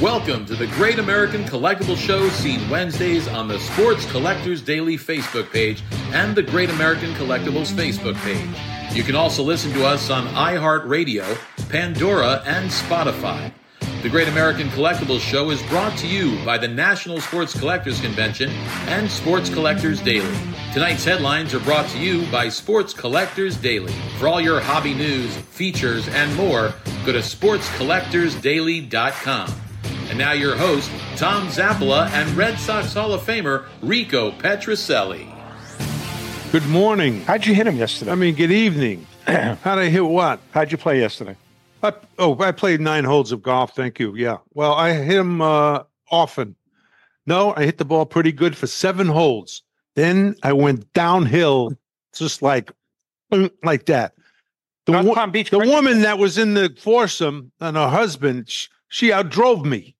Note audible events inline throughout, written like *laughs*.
Welcome to the Great American Collectible Show, seen Wednesdays on the Sports Collectors Daily Facebook page and the Great American Collectibles Facebook page. You can also listen to us on iHeartRadio, Pandora, and Spotify. The Great American Collectibles Show is brought to you by the National Sports Collectors Convention and Sports Collectors Daily. Tonight's headlines are brought to you by Sports Collectors Daily. For all your hobby news, features, and more, go to sportscollectorsdaily.com. And now your host, Tom Zappala and Red Sox Hall of Famer Rico Petrocelli. Good morning. How'd you hit him yesterday? I mean, good evening. *clears throat* How'd I hit what? How'd you play yesterday? I, oh, I played nine holes of golf. Thank you. Yeah. Well, I hit him uh, often. No, I hit the ball pretty good for seven holes. Then I went downhill, just like *clears throat* like that. The, wo- Palm Beach the woman that was in the foursome and her husband, sh- she outdrove me.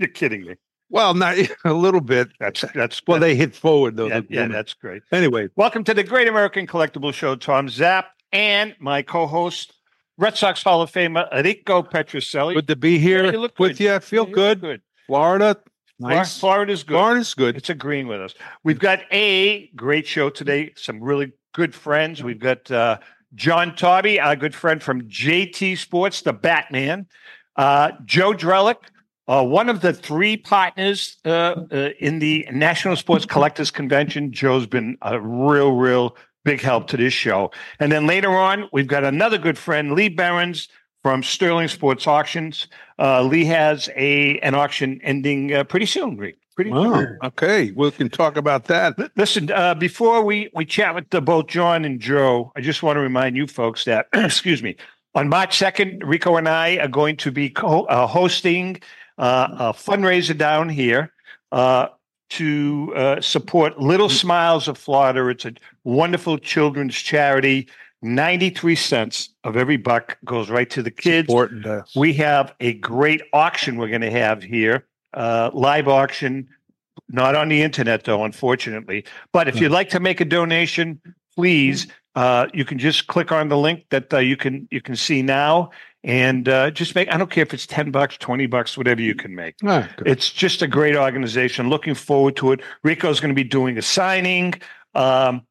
You're kidding me. Well, not *laughs* a little bit. That's that's Well, they hit forward though. yeah, yeah, that's great. anyway. Welcome to the Great American Collectible Show. Tom Zapp and my co-host, Red Sox Hall of Famer Rico Petrocelli. Good to be here Yeah, you with good. you. I feel good. Good. Florida, Flor- nice. Florida's good. Florida's good. It's agreeing with us. We've got a great show today. Some really good friends. We've got uh, John Taube, our good friend from JT Sports, the Batman. Uh, Joe Drelich, uh, one of the three partners uh, uh, in the National Sports Collectors Convention. Joe's been a real, real big help to this show. And then later on, we've got another good friend, Lee Behrens from Sterling Sports Auctions. Uh, Lee has a an auction ending uh, pretty soon, Lee. Pretty Oh, okay. We can talk about that. L- Listen, uh, before we, we chat with both John and Joe, I just want to remind you folks that, *clears throat* excuse me, on March 2nd, Rico and I are going to be co- uh, hosting a fundraiser down here uh, to uh, support Little Smiles of Florida. It's a wonderful children's charity. 93 cents of every buck goes right to the kids. Important. Uh, We have a great auction we're going to have here, uh, live auction, not on the internet though, unfortunately. But if you'd like to make a donation, please, uh, you can just click on the link that uh, you can you can see now, and uh, just make. I don't care if it's ten bucks, twenty bucks, whatever you can make. good. It's just a great organization. Looking forward to it. Rico's going to be doing a signing. Um,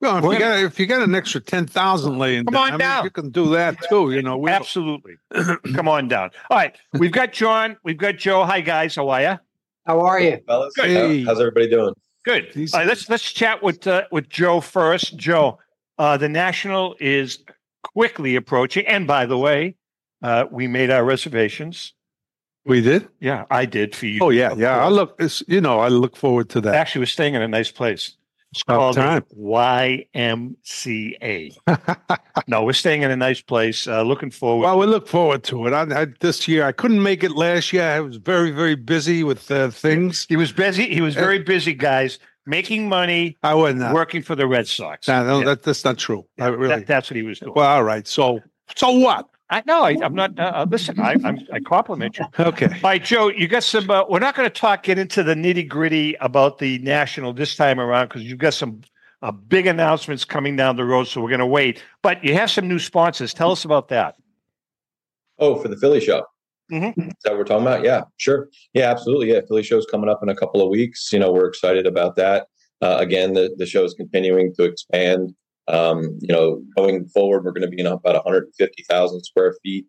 well, if you, gonna- got, if you got an extra ten thousand laying, Come down, on I mean, you can do that too. You know, we absolutely, *clears throat* come on down. All right, we've got John, we've got Joe. Hi guys, how are you? How are you? fellas. Good. Hey. How- How's everybody doing? Good. All right, let's let's chat with uh, with Joe first. Joe, uh, the national is quickly approaching, and by the way, uh, we made our reservations. we did. Yeah, I did for you. Oh yeah, yeah. I look. It's, you know, I look forward to that. Actually, we're staying in a nice place. It's called time. YMCA. *laughs* no, we're staying in a nice place. Uh, looking forward. well, we look forward to it. I, I, this year, I couldn't make it last year. I was very, very busy with uh, things. he was busy. He was very busy, guys, making money, I wasn't. Uh, working for the Red Sox. no, no, Yeah, that, that's not true. I that- really. that's what he was doing. well, all right. So, so what? I know. I, I'm not. Uh, listen, I, I'm, I compliment you. Okay. All right, Joe, you got some. Uh, we're not going to talk get into the nitty gritty about the national this time around because you've got some uh, big announcements coming down the road. So we're going to wait. But you have some new sponsors. Tell us about that. Oh, for the Philly show. Mhm. Is that what we're talking about? Yeah, sure. Yeah, absolutely. Yeah, Philly show's coming up in a couple of weeks. You know, we're excited about that. Uh, again, the, the show is continuing to expand. Um, you know, going forward, we're going to be in about 150,000 square feet,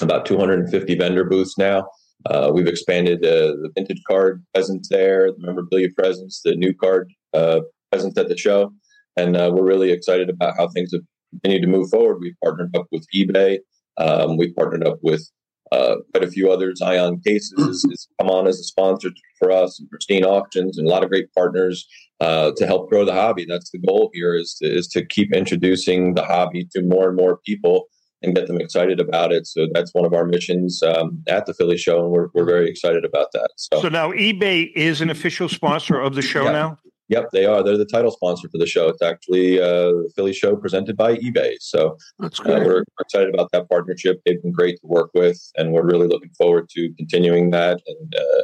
about 250 vendor booths now. Uh, we've expanded uh, the vintage card presence there, the memorabilia presence, the new card uh, presence at the show. And uh, we're really excited about how things have continued to move forward. We've partnered up with eBay. Um, we've partnered up with uh, quite a few others. Ion Cases has, has come on as a sponsor for us, and Pristine Auctions, and a lot of great partners uh, to help grow the hobby. That's the goal here is to, is to keep introducing the hobby to more and more people and get them excited about it. So that's one of our missions um, at the Philly Show, and we're, we're very excited about that. So, So now eBay is an official sponsor of the show Yeah. now. Yep, they are. They're the title sponsor for the show. It's actually uh, the Philly Show presented by eBay. So Uh, we're excited about that partnership. They've been great to work with, and we're really looking forward to continuing that. And uh,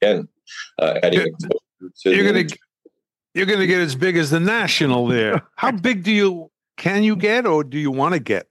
again, uh, adding You're- exposure to You're the- gonna you're gonna get as big as the national there. *laughs* How big do you can you get or do you want to get?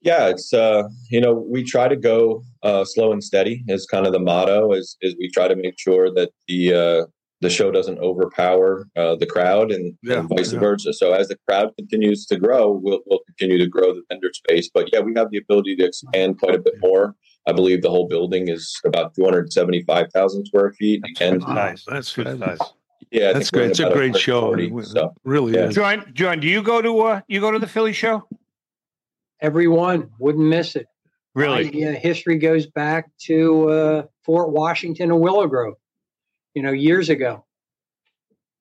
Yeah, it's uh, you know we try to go uh, slow and steady is kind of the motto. Is is we try to make sure that the uh, the show doesn't overpower uh, the crowd and, yeah, and vice yeah. versa. So as the crowd continues to grow, we'll, we'll continue to grow the vendor space. But yeah, we have the ability to expand quite a bit more. I believe the whole building is about 275,000 square feet. That's and nice. That's good. Nice. Yeah, that's great. It's a great show. 40, so, really, yeah. John. John, do you go to uh, you go to the Philly show? Everyone wouldn't miss it. Really, My, uh, history goes back to uh, Fort Washington and Willow Grove you know, years ago.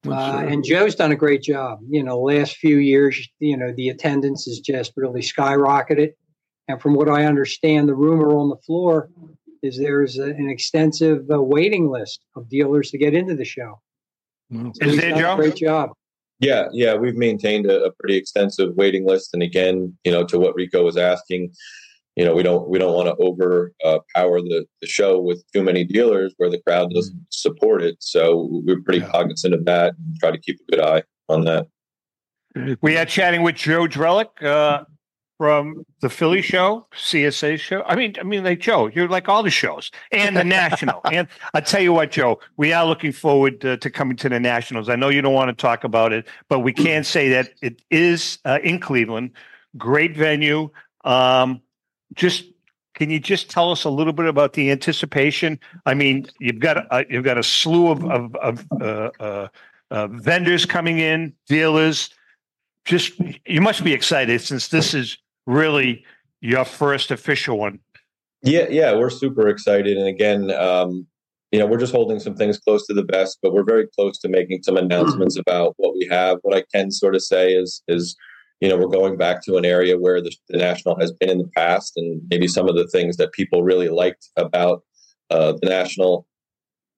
Uh, and Joe's done a great job. You know, last few years, you know, the attendance has just really skyrocketed. And from what I understand, the rumor on the floor is there's a, an extensive uh, waiting list of dealers to get into the show. So is there, Joe? Great job. Yeah, yeah, we've maintained a, a, pretty extensive waiting list. And again, you know, to what Rico was asking, you know we don't we don't want to overpower uh, the the show with too many dealers where the crowd doesn't mm. support it. So we're pretty yeah. cognizant of that and try to keep a good eye on that. We are chatting with Joe Drelich uh, from the Philly show, CSA show. I mean, I mean, like Joe, you're like all the shows and the national. *laughs* and I tell you what, Joe, we are looking forward uh, to coming to the nationals. I know you don't want to talk about it, but we can say that it is uh, in Cleveland. Great venue. Um, just can you just tell us a little bit about the anticipation? I mean, you've got a, you've got a slew of of, of uh, uh, uh, vendors coming in, dealers. Just you must be excited since this is really your first official one. Yeah, yeah, we're super excited, and again, um, you know, we're just holding some things close to the vest, but we're very close to making some announcements about what we have. What I can sort of say is is you know, we're going back to an area where the, the, national has been in the past, and maybe some of the things that people really liked about uh, the national,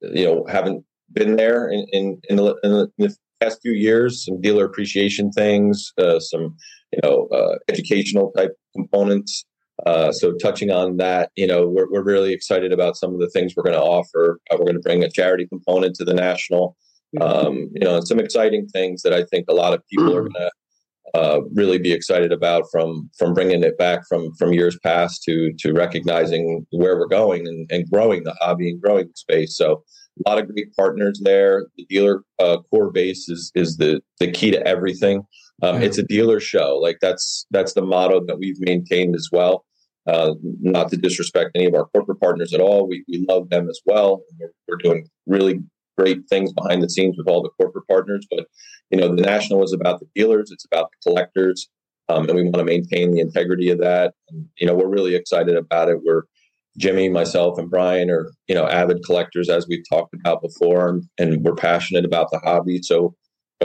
you know, haven't been there in in, in, the, in, the, past few years. Some dealer appreciation things, uh, some you know, uh, educational type components. Uh, so touching on that, you know, we're we're really excited about some of the things we're going to offer. Uh, we're going to bring a charity component to the national. Um, you know, and some exciting things that I think a lot of people are *clears throat* going to uh, really be excited about from from bringing it back from from years past to to recognizing where we're going and, and growing the hobby and growing the space. So a lot of great partners there. The dealer uh, core base is is the the key to everything. Um, It's a dealer show. Like that's that's the motto that we've maintained as well. Uh, not to disrespect any of our corporate partners at all. We, we love them as well. We're, we're doing really great things behind the scenes with all the corporate partners. But you know, the national is about the dealers, it's about the collectors, um, and we want to maintain the integrity of that. And, you know, we're really excited about it. We're Jimmy, myself, and Brian are you know avid collectors, as we've talked about before, and, and we're passionate about the hobby. So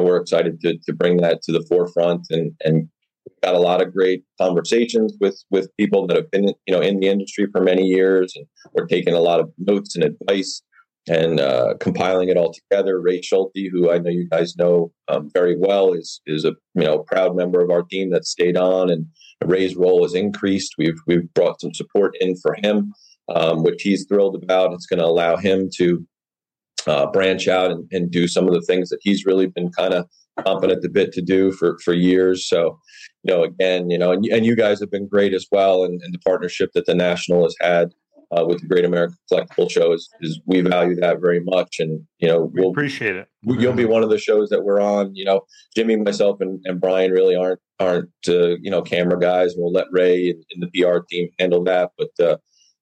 we're excited to to bring that to the forefront and and we've got a lot of great conversations with with people that have been you know in the industry for many years and we're taking a lot of notes and advice and uh, compiling it all together. Ray Schulte, who I know you guys know um, very well, is is a you know proud member of our team that stayed on, and Ray's role has increased. We've we've brought some support in for him, um, which he's thrilled about. It's going to allow him to uh, branch out and, and do some of the things that he's really been kind of competent a bit to do for for years. So, you know, again, you know, and, and you guys have been great as well, and, and the partnership that the national has had uh, with the Great American Collectible Show is, is, we value that very much, and you know we'll appreciate it. You'll be one of the shows that we're on. You know, Jimmy, myself, and, and Brian really aren't aren't uh, you know camera guys. We'll let Ray and, and the PR team handle that, but. Uh,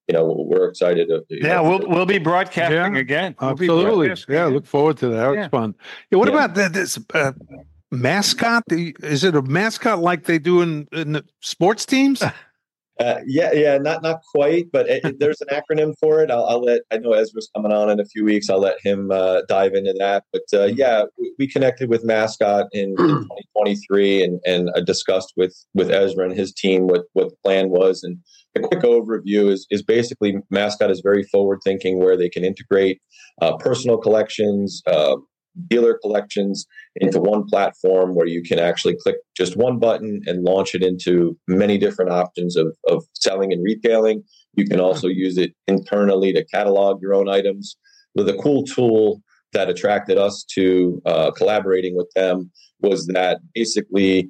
you know, we're excited. To, yeah, know, we'll we'll be broadcasting yeah, again. We'll absolutely. Broadcasting yeah, again. look forward to that. Yeah. It's fun. Yeah, what yeah. about this uh, mascot? Is it a mascot like they do in, in the sports teams? *laughs* Uh, yeah, yeah, not not quite, but it, it, there's an *laughs* acronym for it. I'll, I'll, let I know Ezra's coming on in a few weeks. I'll let him uh, dive into that. But uh, mm-hmm. yeah, we, we, connected with Mascot in, in *clears throat* 2023 and and I discussed with with Ezra and his team what what the plan was. And a quick overview is is basically Mascot is very forward thinking, where they can integrate uh, personal collections, uh, dealer collections into one platform where you can actually click just one button and launch it into many different options of, of selling and retailing. You can also use it internally to catalog your own items. With a cool tool that attracted us to uh, collaborating with them was that basically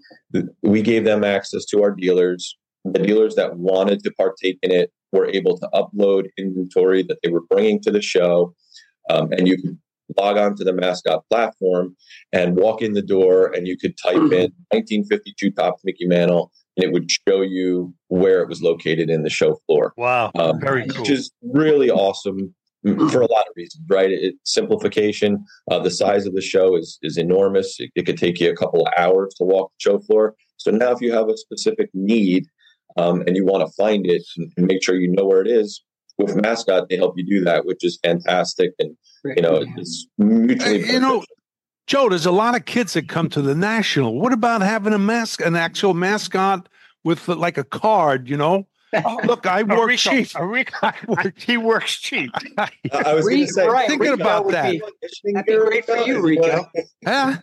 we gave them access to our dealers. the dealers that wanted to partake in it were able to upload inventory that they were bringing to the show. Um, and you could log on to the mascot platform and walk in the door and you could type in 1952 Topps Mickey Mantle and it would show you where it was located in the show floor. Wow. Um, Very cool. Which is really awesome for a lot of reasons, right? It, simplification. Uh, the size of the show is is enormous. It, it, could take you a couple of hours to walk the show floor. So now, if you have a specific need um, and you want to find it and, and make sure you know where it is, with mascot they help you do that, which is fantastic. And you know, it's mutually. you know, Joe, there's a lot of kids that come to the national. What about having a mask, an actual mascot with like a card? You know. *laughs* Oh, look, I work Rico, cheap. Rico, *laughs* he works cheap. *laughs* I was going say, right, thinking Rico about that. Be, that'd be great for you, Rico. Yeah.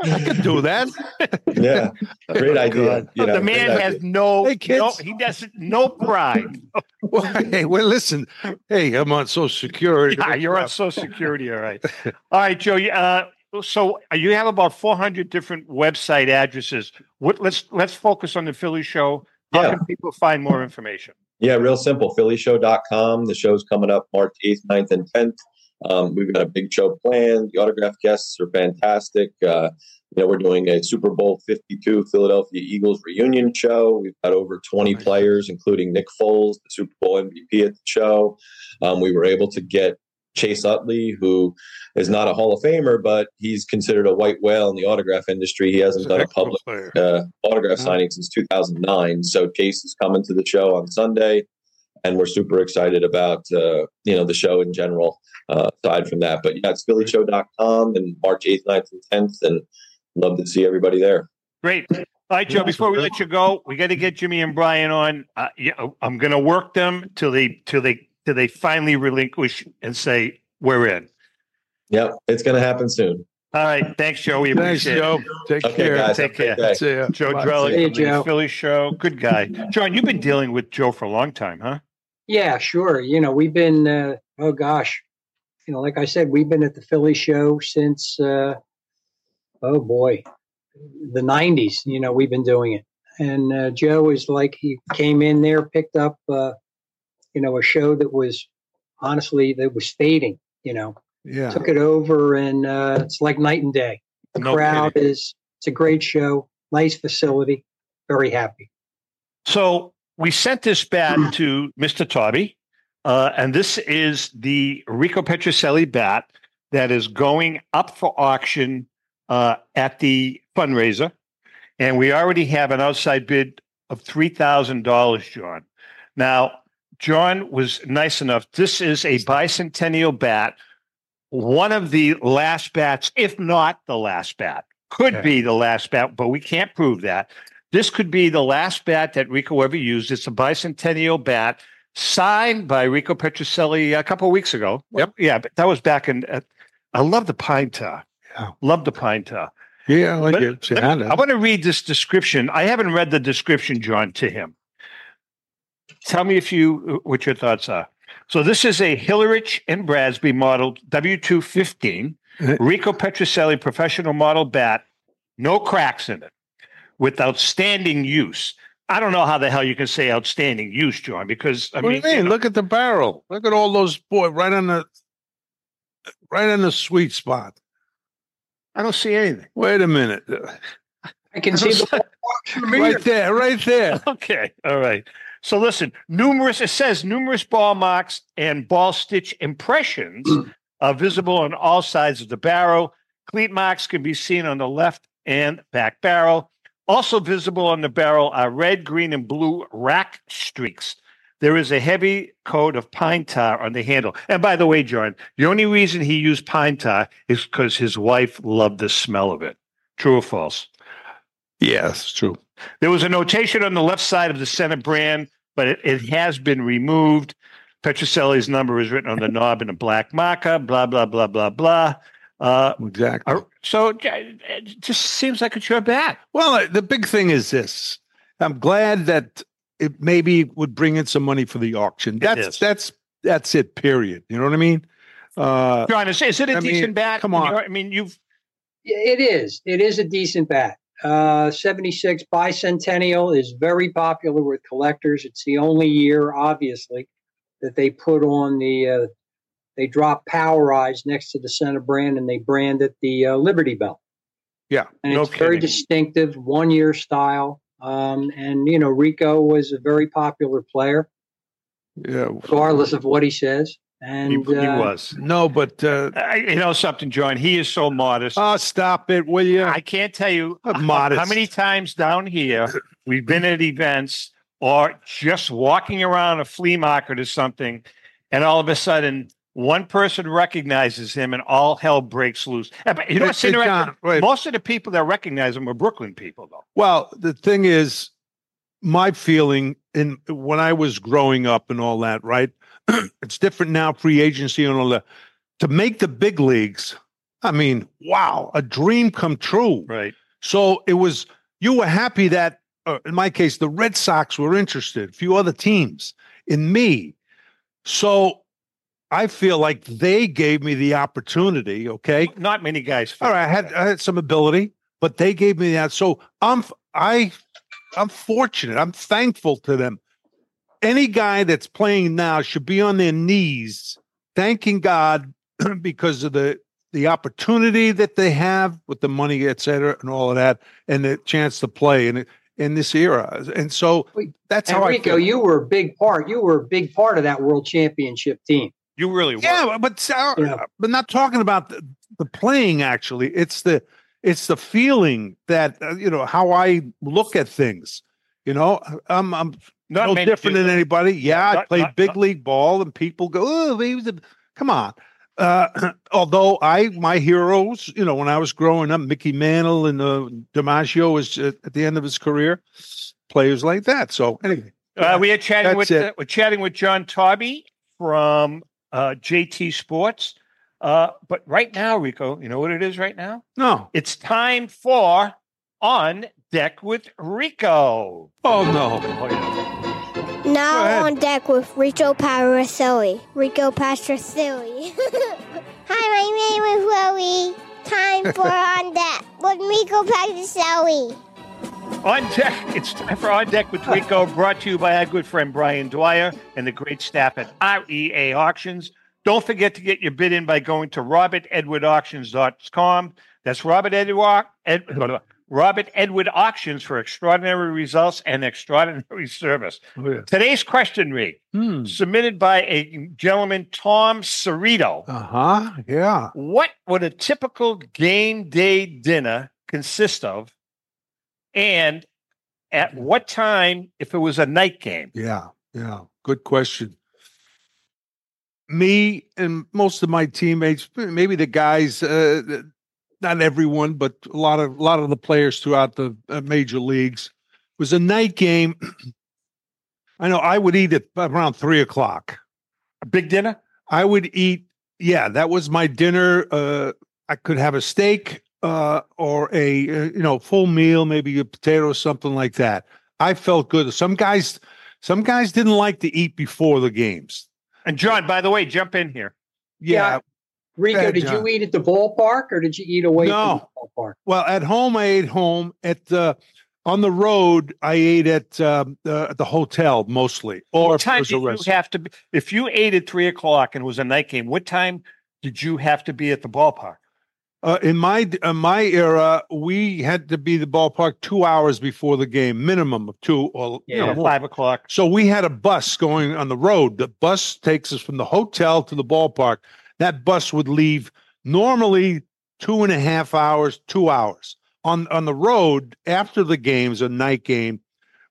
I could do that. *laughs* yeah, great oh, idea. You know, the man has idea. no, hey, kids. no, he doesn't, no pride. *laughs* well, hey, well, listen. Hey, I'm on Social Security. Yeah, you're on Social Security. All right. All right, Joe. Uh, so you have about 400 different website addresses. What, let's let's focus on the Philly show. How yeah. can people find more information? Yeah, real simple. PhillyShow.com. The show's coming up March 8th, 9th, and 10th. Um, we've got a big show planned. The autograph guests are fantastic. Uh, you know, we're doing a Super Bowl 52 Philadelphia Eagles reunion show. We've got over 20 players, including Nick Foles, the Super Bowl MVP at the show. Um, we were able to get Chase Utley, who is not a Hall of Famer, but he's considered a white whale in the autograph industry. He hasn't done a public uh, autograph signing since 2009. So Chase is coming to the show on Sunday, and we're super excited about uh, you know the show in general. Uh, aside from that, but yeah, it's PhillyShow.com and March 8th, 9th, and 10th, and love to see everybody there. Great. All right, Joe. Before we let you go, we got to get Jimmy and Brian on. Uh, yeah, I'm going to work them till they till they till they finally relinquish and say we're in. Yep, it's going to happen soon. All right, thanks, Joe. We appreciate thanks, Joe. Take okay, care. Guys, Take care. See ya. Joe Drelich, Joe. Philly Show. Good guy. John, you've been dealing with Joe for a long time, huh? Yeah, sure. You know, we've been. Uh, oh gosh, you know, like I said, we've been at the Philly Show since. Uh, oh boy, the '90s. You know, we've been doing it, and uh, Joe is like he came in there, picked up. Uh, you know, a show that was honestly that was fading. You know, yeah, took it over, and uh, it's like night and day. The no crowd kidding. is it's a great show, nice facility, very happy. So we sent this bat to Mr. Taube, uh, and this is the Rico Petrocelli bat that is going up for auction uh, at the fundraiser, and we already have an outside bid of three thousand dollars, John. Now, John was nice enough. This is a bicentennial bat, one of the last bats, if not the last bat. Could okay. be the last bat, but we can't prove that. This could be the last bat that Rico ever used. It's a bicentennial bat signed by Rico Petrocelli a couple of weeks ago. Yep. Yeah, but that was back in. Uh, I love the pine tar. Yeah. Love the pine tar. Yeah, I like but, it. Yeah, I want to read this description. I haven't read the description, John, to him. Tell me if you what your thoughts are. So this is a Hillerich and Bradsby model W215 uh-huh. Rico Petrocelli professional model bat, no cracks in it, with outstanding use. I don't know how the hell you can say outstanding use, John, because I what mean, do you mean? You know, look at the barrel. Look at all those boy right on the right on the sweet spot. I don't see anything. Wait a minute. I can see the *laughs* right there, right there. *laughs* Okay, all right. So listen, numerous it says numerous ball marks and ball stitch impressions mm. are visible on all sides of the barrel. Cleat marks can be seen on the left and back barrel. Also visible on the barrel are red, green, and blue rack streaks. There is a heavy coat of pine tar on the handle. And by the way, John, the only reason he used pine tar is because his wife loved the smell of it. True or false? Yes, true. There was a notation on the left side of the center brand, but it, it has been removed. Petrocelli's number is written on the knob in a black marker, blah, blah, blah, blah, blah. Uh, exactly. So it just seems like it's your bat. Well, uh, the big thing is this. I'm glad that it maybe would bring in some money for the auction. That's that's that's it. Period. You know what I mean? Uh, John, is, is it a I decent mean, bat? Come on. I mean, you've. It is. It is a decent bat. uh, 76 bicentennial is very popular with collectors. It's the only year, obviously, that they put on the, uh, they drop POWERIZED next to the center brand and they brand it the uh, Liberty Bell. Yeah. And No it's very distinctive, one year style. Um, and, you know, Rico was a very popular player, Yeah. regardless of what he says. And he uh, was. No, but uh, I, you know something, John? He is so modest. oh, stop it, will you? I can't tell you how- modest. how many times down here we've been at events or just walking around a flea market or something, and all of a sudden one person recognizes him and all hell breaks loose. But You know what's interesting? Most of the people that recognize him are Brooklyn people, though. Well, the thing is, my feeling in when I was growing up and all that, right? *clears throat* it's different now, free agency and all that. To make the big leagues, I mean, wow, a dream come true. Right. So it was you were happy that, uh, in my case, the Red Sox were interested, a few other teams in me. So I feel like they gave me the opportunity. Okay, Not many guys. all right, I had I had some ability, but they gave me that. So I'm f- I I'm fortunate. I'm thankful to them. Any guy that's playing now should be on their knees thanking God *clears throat* because of the the opportunity that they have with the money, et cetera, and all of that, and the chance to play in in this era. And so Wait, that's how I Enrico, feel. you were a big part. You were a big part of that world championship team. You really were. Yeah, but uh, Yeah. but not talking about the, the playing. Actually, it's the it's the feeling that uh, you know how I look at things. You know, I'm I'm Not no different do. than anybody. Yeah, I Not- played not- big not- league ball, and people go, "Oh, he was a." Come on. Uh, *clears throat* although I, my heroes, you know, when I was growing up, Mickey Mantle and uh, DiMaggio was at, at the end of his career, players like that. So anyway, Uh, we are chatting That's with uh, we're chatting with John Taube from uh, JT Sports. Uh, but right now, Rico, you know what it is right now? no. It's time for On Deck with Rico. Oh no. Oh, yeah. Now on deck with Rico Pastrocilli. Rico Pastrocilli. *laughs* Hi, my name is Chloe. Time for *laughs* on deck with Rico Pastrocilli. On Deck, it's time for On Deck with Rico, *laughs* brought to you by our good friend Brian Dwyer and the great staff at REA Auctions. Don't forget to get your bid in by going to robertedwardauctions.com. That's Robert Edward, Ed, *laughs* Robert Edward Auctions for extraordinary results and extraordinary *laughs* service. Oh, yeah. Today's question, Rick, Hmm. submitted by a gentleman, Tom Cerrito. Uh huh. Yeah. What would a typical game day dinner consist of? And at what time if it was a night game? Yeah. Yeah. Good question. Me and most of my teammates, maybe the guys, uh, not everyone, but a lot of a lot of the players throughout the uh, major leagues, was a night game. *clears throat* I know I would eat at around three o'clock. A big dinner? I would eat. Yeah, that was my dinner. Uh, I could have a steak uh, or a uh, you know full meal, maybe a potato, something like that. I felt good. Some guys, some guys didn't like to eat before the games. And John, by the way, jump in here. Yeah. Yeah. Rico, ahead, did John. you eat at the ballpark or did you eat away No. from the ballpark? Well, at home I ate home. At uh, on the road I ate at um, uh, at the hotel mostly, or what time did you have to be? If you ate at three o'clock and it was a night game, what time did you have to be at the ballpark? Uh, in my in my era, we had to be the ballpark two hours before the game, minimum of two or you know, Yeah. Five o'clock. So we had a bus going on the road. The bus takes us from the hotel to the ballpark. That bus would leave normally two and a half hours, two hours. On on the road after the games, a night game,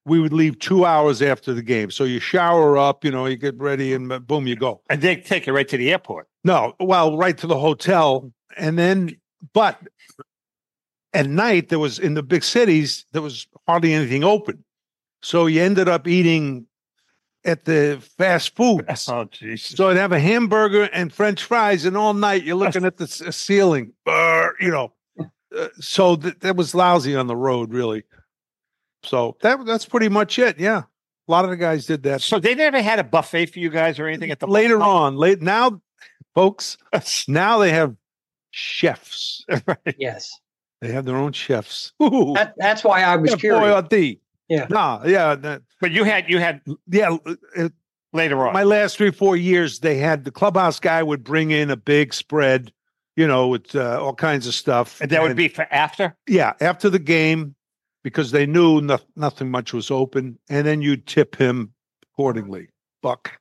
we would leave two hours after the game. So you shower up, you know, you get ready, and uh, boom, you go. And they take you right to the airport. No, well, right to the hotel, and then, but at night there was in the big cities there was hardly anything open, so you ended up eating at the fast food. *laughs* Oh, Jesus. So I'd have a hamburger and French fries, and all night you're looking at the ceiling, Brr, you know. Uh, so th- that was lousy on the road, really. So that that's pretty much it. Yeah, a lot of the guys did that. So they never had a buffet for you guys or anything at the later on, late now, folks, *laughs* now they have chefs. *laughs* right. Yes. They have their own chefs. Ooh. That, that's why I was Yeah, curious. Boyardee. Yeah. No, yeah, that- But you had you had yeah. uh, later on. My last three, four years, they had the clubhouse guy would bring in a big spread, you know, with uh, all kinds of stuff. and that would be for after. yeah, after the game, because they knew no, nothing much was open, and then you tip him accordingly. Buck.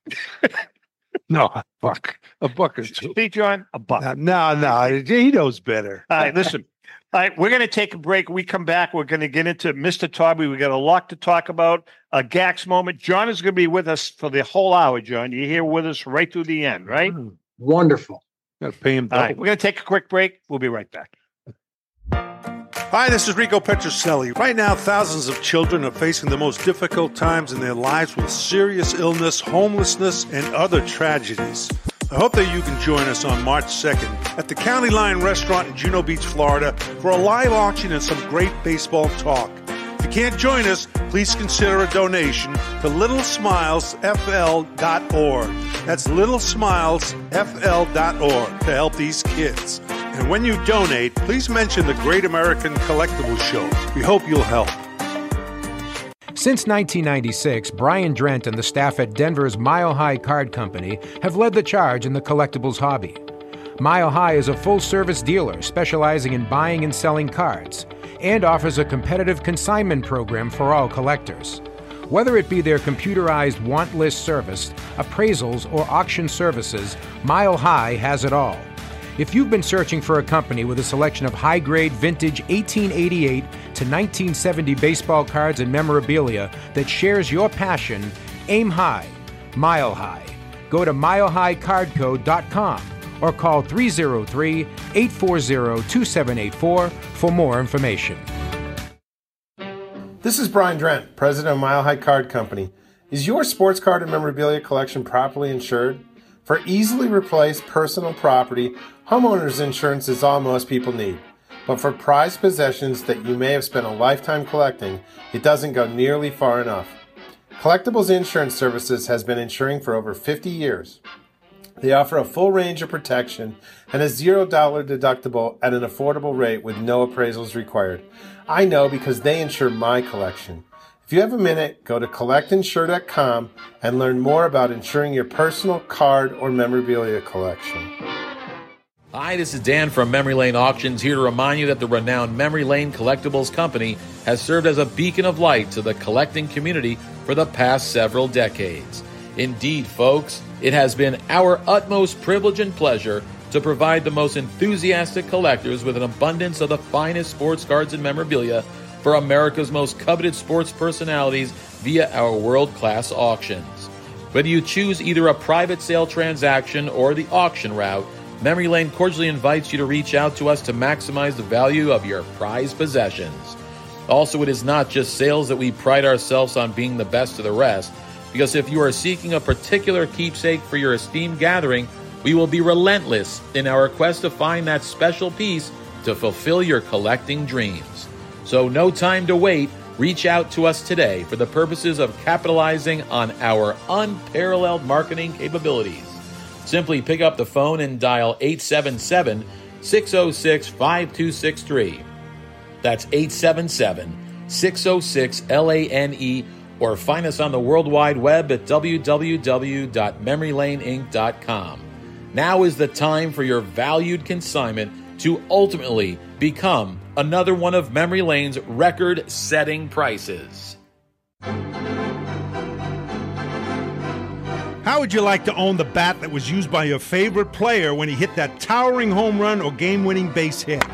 *laughs* *laughs* no, a buck, a buck or two. See, John, a buck. No, no, no, he knows better. All right, listen. All right, we're going to take a break. We come back. We're going to get into Mr. Taube. We got a lot to talk about. A GACS moment. John is going to be with us for the whole hour. John, you're here with us right through the end, right? Mm-hmm. Wonderful. Got to pay him All double. right, we're going to take a quick break. We'll be right back. Hi, this is Rico Petrocelli. Right now, thousands of children are facing the most difficult times in their lives with serious illness, homelessness, and other tragedies. I hope that you can join us on March 2nd at the County Line Restaurant in Juno Beach, Florida, for a live auction and some great baseball talk. If you can't join us, please consider a donation to littlesmilesfl.org. That's littlesmilesfl.org to help these kids. And when you donate, please mention the Great American Collectibles Show. We hope you'll help. Since 1996, Brian Drent and the staff at Denver's Mile High Card Company have led the charge in the collectibles hobby. Mile High is a full service dealer specializing in buying and selling cards and offers a competitive consignment program for all collectors. Whether it be their computerized want list service, appraisals, or auction services, Mile High has it all. If you've been searching for a company with a selection of high grade vintage 1888 to 1970 baseball cards and memorabilia that shares your passion, aim high, mile high. Go to milehighcardco.com or call 303 840 2784 for more information. This is Brian Drent, president of Mile High Card Company. Is your sports card and memorabilia collection properly insured? For easily replaced personal property, homeowners insurance is all most people need. But for prized possessions that you may have spent a lifetime collecting, it doesn't go nearly far enough. Collectibles Insurance Services has been insuring for over 50 years. They offer a full range of protection and a $0 deductible at an affordable rate with no appraisals required. I know because they insure my collection. If you have a minute, go to collectinsure.com and learn more about insuring your personal card or memorabilia collection. Hi, this is Dan from Memory Lane Auctions here to remind you that the renowned Memory Lane Collectibles Company has served as a beacon of light to the collecting community for the past several decades. Indeed, folks, it has been our utmost privilege and pleasure to provide the most enthusiastic collectors with an abundance of the finest sports cards and memorabilia for America's most coveted sports personalities via our world class auctions. Whether you choose either a private sale transaction or the auction route, Memory Lane cordially invites you to reach out to us to maximize the value of your prized possessions. Also, it is not just sales that we pride ourselves on being the best of the rest, because if you are seeking a particular keepsake for your esteemed gathering, we will be relentless in our quest to find that special piece to fulfill your collecting dreams. So, no time to wait. Reach out to us today for the purposes of capitalizing on our unparalleled marketing capabilities. Simply pick up the phone and dial 877 606 5263. That's 877 606 LANE or find us on the World Wide Web at www.memorylaneinc.com. Now is the time for your valued consignment to ultimately become another one of Memory Lane's record setting prices. How would you like to own the bat that was used by your favorite player when he hit that towering home run or game winning base hit?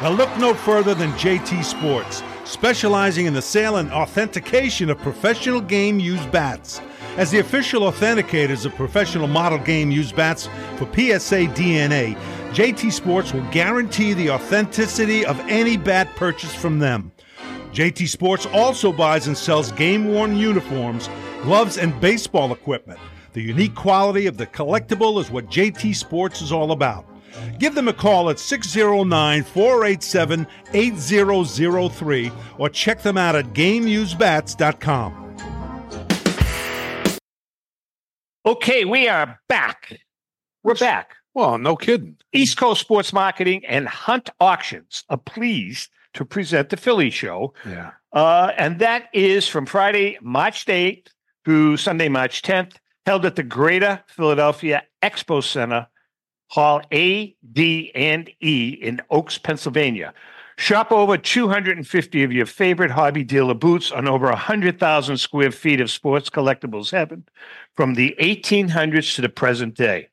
Now, look no further than JT Sports, specializing in the sale and authentication of professional game used bats. As the official authenticators of professional model game used bats for PSA DNA, JT Sports will guarantee the authenticity of any bat purchased from them. JT Sports also buys and sells game worn uniforms, gloves, and baseball equipment. The unique quality of the collectible is what JT Sports is all about. Give them a call at 609 487 8003 or check them out at GameUsedBats.com. Okay, we are back. We're back. Well, no kidding. East Coast Sports Marketing and Hunt Auctions are pleased to present the Philly show. Yeah. Uh, and that is from Friday, March 8th through Sunday, March 10th, held at the Greater Philadelphia Expo Center, Hall A, D, and E in Oaks, Pennsylvania. Shop over 250 of your favorite hobby dealer boots on over 100,000 square feet of sports collectibles heaven from the 1800s to the present day.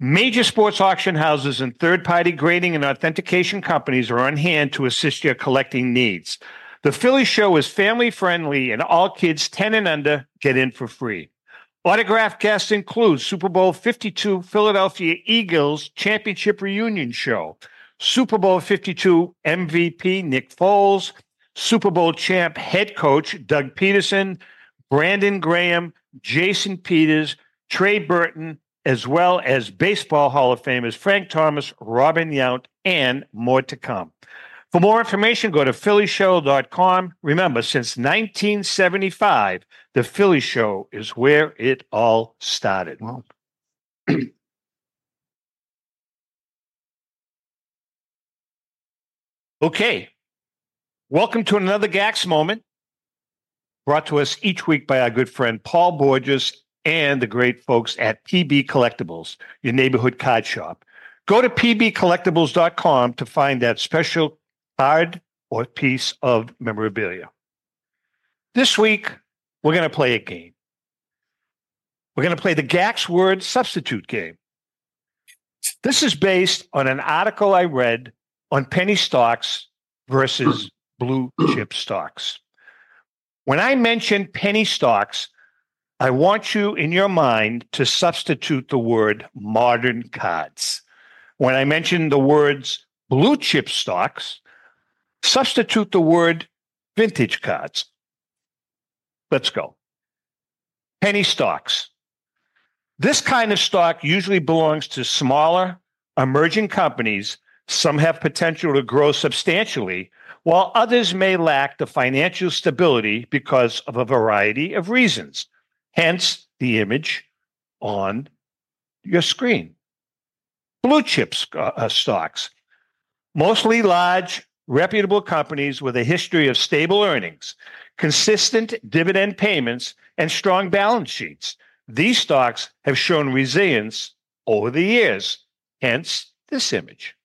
Major sports auction houses and third party grading and authentication companies are on hand to assist your collecting needs. The Philly show is family friendly and all kids 10 and under get in for free. Autograph guests include Super Bowl 52 Philadelphia Eagles Championship Reunion Show, Super Bowl 52 MVP Nick Foles, Super Bowl champ head coach Doug Pederson, Brandon Graham, Jason Peters, Trey Burton, as well as Baseball Hall of Famers Frank Thomas, Robin Yount, and more to come. For more information, go to phillyshow.com. Remember, since 1975, the Philly Show is where it all started. Wow. *clears throat* okay. Welcome to another GACS moment brought to us each week by our good friend Paul Borges and the great folks at PB Collectibles, your neighborhood card shop. Go to pbcollectibles.com to find that special card or piece of memorabilia. This week, we're going to play a game. We're going to play the GACS word substitute game. This is based on an article I read on penny stocks versus blue chip stocks. When I mention penny stocks, I want you in your mind to substitute the word modern cards. When I mention the words blue chip stocks, substitute the word vintage cards. Let's go. Penny stocks. This kind of stock usually belongs to smaller, emerging companies. Some have potential to grow substantially, while others may lack the financial stability because of a variety of reasons. Hence the image on your screen. Blue chip uh, stocks, mostly large, reputable companies with a history of stable earnings, consistent dividend payments, and strong balance sheets. These stocks have shown resilience over the years, hence this image.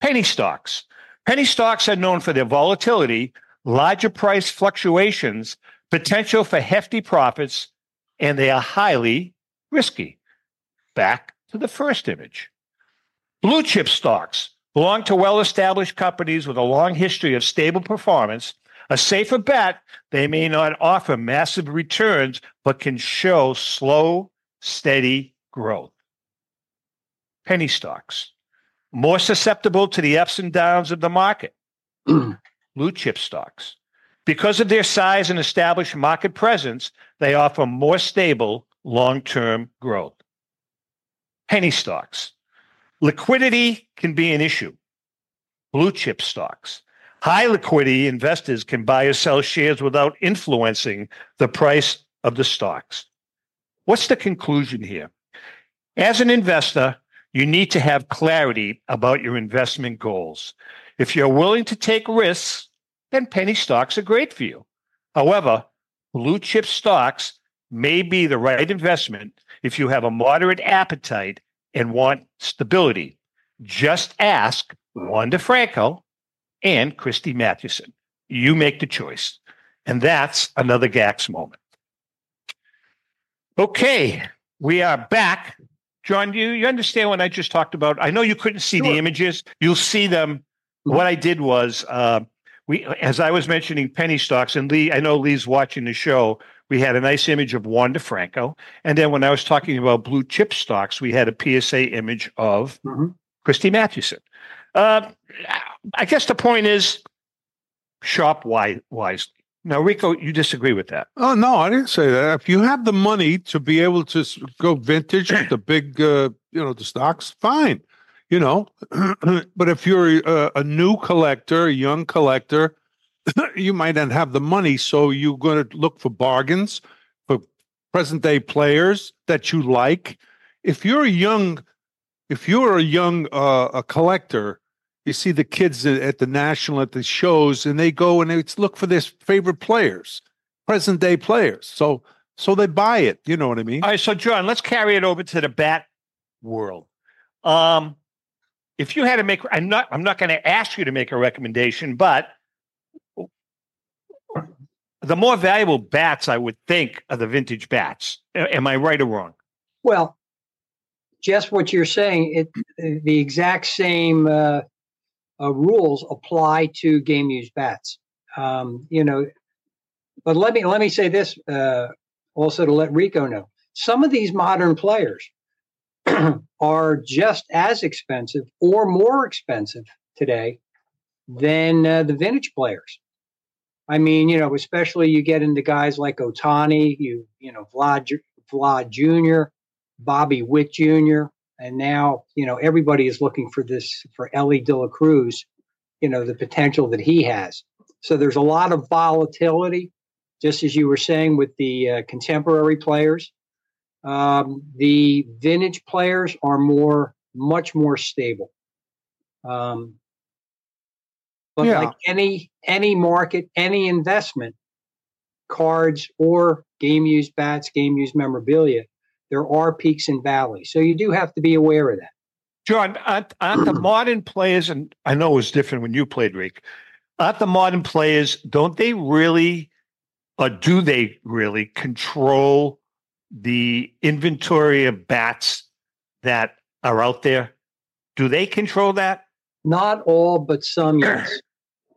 Penny stocks. Penny stocks are known for their volatility, larger price fluctuations, potential for hefty profits, and they are highly risky. Back to the first image. Blue chip stocks belong to well established companies with a long history of stable performance. A safer bet, they may not offer massive returns, but can show slow, steady growth. Penny stocks, more susceptible to the ups and downs of the market. *clears throat* Blue chip stocks, because of their size and established market presence, they offer more stable long term growth. Penny stocks. Liquidity can be an issue. Blue chip stocks. High liquidity investors can buy or sell shares without influencing the price of the stocks. What's the conclusion here? As an investor, you need to have clarity about your investment goals. If you're willing to take risks, then penny stocks are great for you. However, blue chip stocks may be the right investment if you have a moderate appetite and want stability. Just ask Wander Franco and Christy Mathewson. You make the choice. And that's another GACS moment. Okay, we are back. John, you, you understand what I just talked about? I know you couldn't see sure. the images. You'll see them. What I did was uh, we, as I was mentioning penny stocks, and Lee, I know Lee's watching the show. We had a nice image of Wander Franco, and then when I was talking about blue chip stocks, we had a PSA image of mm-hmm. Christy Mathewson. Uh, I guess the point is shop wisely. Now, Rico, you disagree with that? Oh no, I didn't say that. If you have the money to be able to go vintage, the big, uh, you know, the stocks, fine you know *clears throat* but if you're a, a, new collector a young collector *clears throat* you might not have the money so you're going to look for bargains for present day players that you like if you're a young, if you're a young uh, a collector, you see the kids at the national at the shows, and they go and they look for their favorite players, present day players. So so they buy it. You know what I mean? All right. So John, let's carry it over to the bat world. Um, if you had to make, I'm not, I'm not going to ask you to make a recommendation, but the more valuable bats, I would think, are the vintage bats. Am I right or wrong? Well, just what you're saying, it the exact same uh, uh, rules apply to game used bats. Um, you know, but let me let me say this uh, also to let Rico know. Some of these modern players *clears throat* are just as expensive or more expensive today than uh, the vintage players. I mean, you know, especially you get into guys like Ohtani, you you know, Vlad Vlad Jr., Bobby Witt Jr., and now you know everybody is looking for this for Elly De La Cruz, you know, the potential that he has. So there's a lot of volatility, just as you were saying with the uh, contemporary players. Um, the vintage players are more, much more stable. Um, but yeah. like any any market, any investment, cards or game used bats, game used memorabilia, there are peaks and valleys. So you do have to be aware of that. John, aren't, aren't the *clears throat* modern players, and I know it was different when you played, Rick, aren't the modern players, don't they really, or do they really control the inventory of bats that are out there? Do they control that? Not all, but some, yes.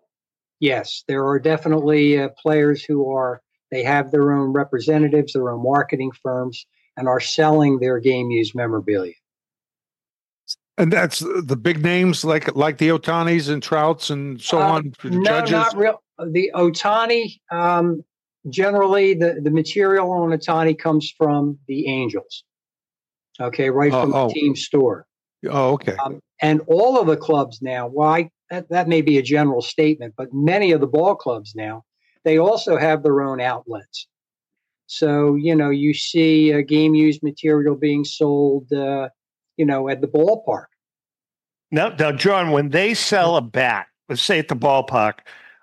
*clears throat* yes, there are definitely uh, players who are, they have their own representatives, their own marketing firms, and are selling their game used memorabilia. And that's the big names like like the Ohtanis and Trouts and so uh, on. no, judges? not real. The Ohtani, um, generally the, the material on Ohtani comes from the Angels. Okay, right from oh, the team store. Oh, okay. Um, and all of the clubs now, why that, that may be a general statement, but many of the ball clubs now, they also have their own outlets. So, you know, you see a game used material being sold, uh, you know, at the ballpark. Now, now, John, when they sell a bat, let's say at the ballpark,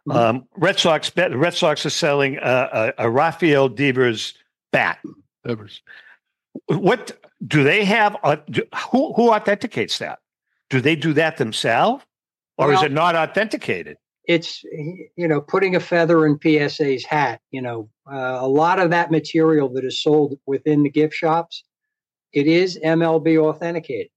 Mm-hmm. Um, Red Sox Red Sox are selling a, a, a Rafael Devers bat. Devers. What do they have? Uh, do, who who authenticates that? Do they do that themselves, or well, is it not authenticated? It's you know putting a feather in PSA's hat. You know, uh, a lot of that material that is sold within the gift shops, it is MLB authenticated,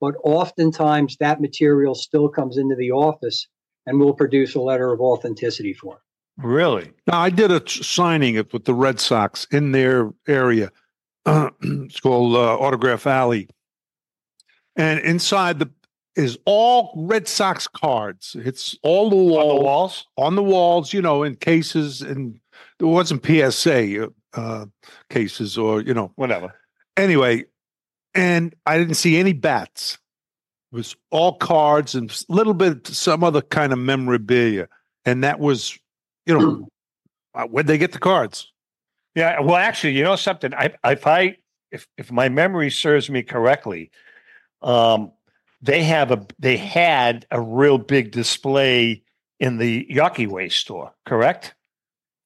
but oftentimes that material still comes into the office and we'll produce a letter of authenticity for it. Really? Now, I did a signing with the Red Sox in their area. Uh, *clears throat* it's called uh, Autograph Alley, and inside the is all Red Sox cards. It's all the, wall, on the walls, on the walls. You know, in cases, and there wasn't PSA uh, cases or you know whatever. Anyway, and I didn't see any bats. It was all cards and a little bit some other kind of memorabilia, and that was, you know, uh, where'd they get the cards? Yeah, well, actually, you know something. I, if I if if my memory serves me correctly, um, they have a they had a real big display in the Yawkey Way store, correct?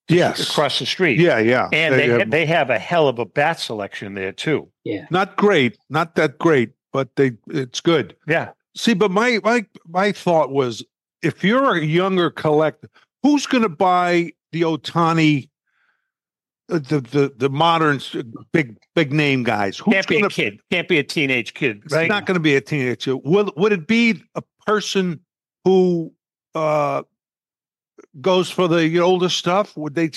Yes, across the street. Yeah, yeah, and they they have, they have a hell of a bat selection there too. Yeah, not great, not that great, but they it's good. Yeah. See, but my my my thought was if you're a younger collector, who's going to buy the Ohtani, uh, the the the modern big big name guys? Who's Can't be gonna, a kid. Can't be a teenage kid. Right? It's not going to be a teenager. Will would it be a person who uh goes for the older stuff? Would they?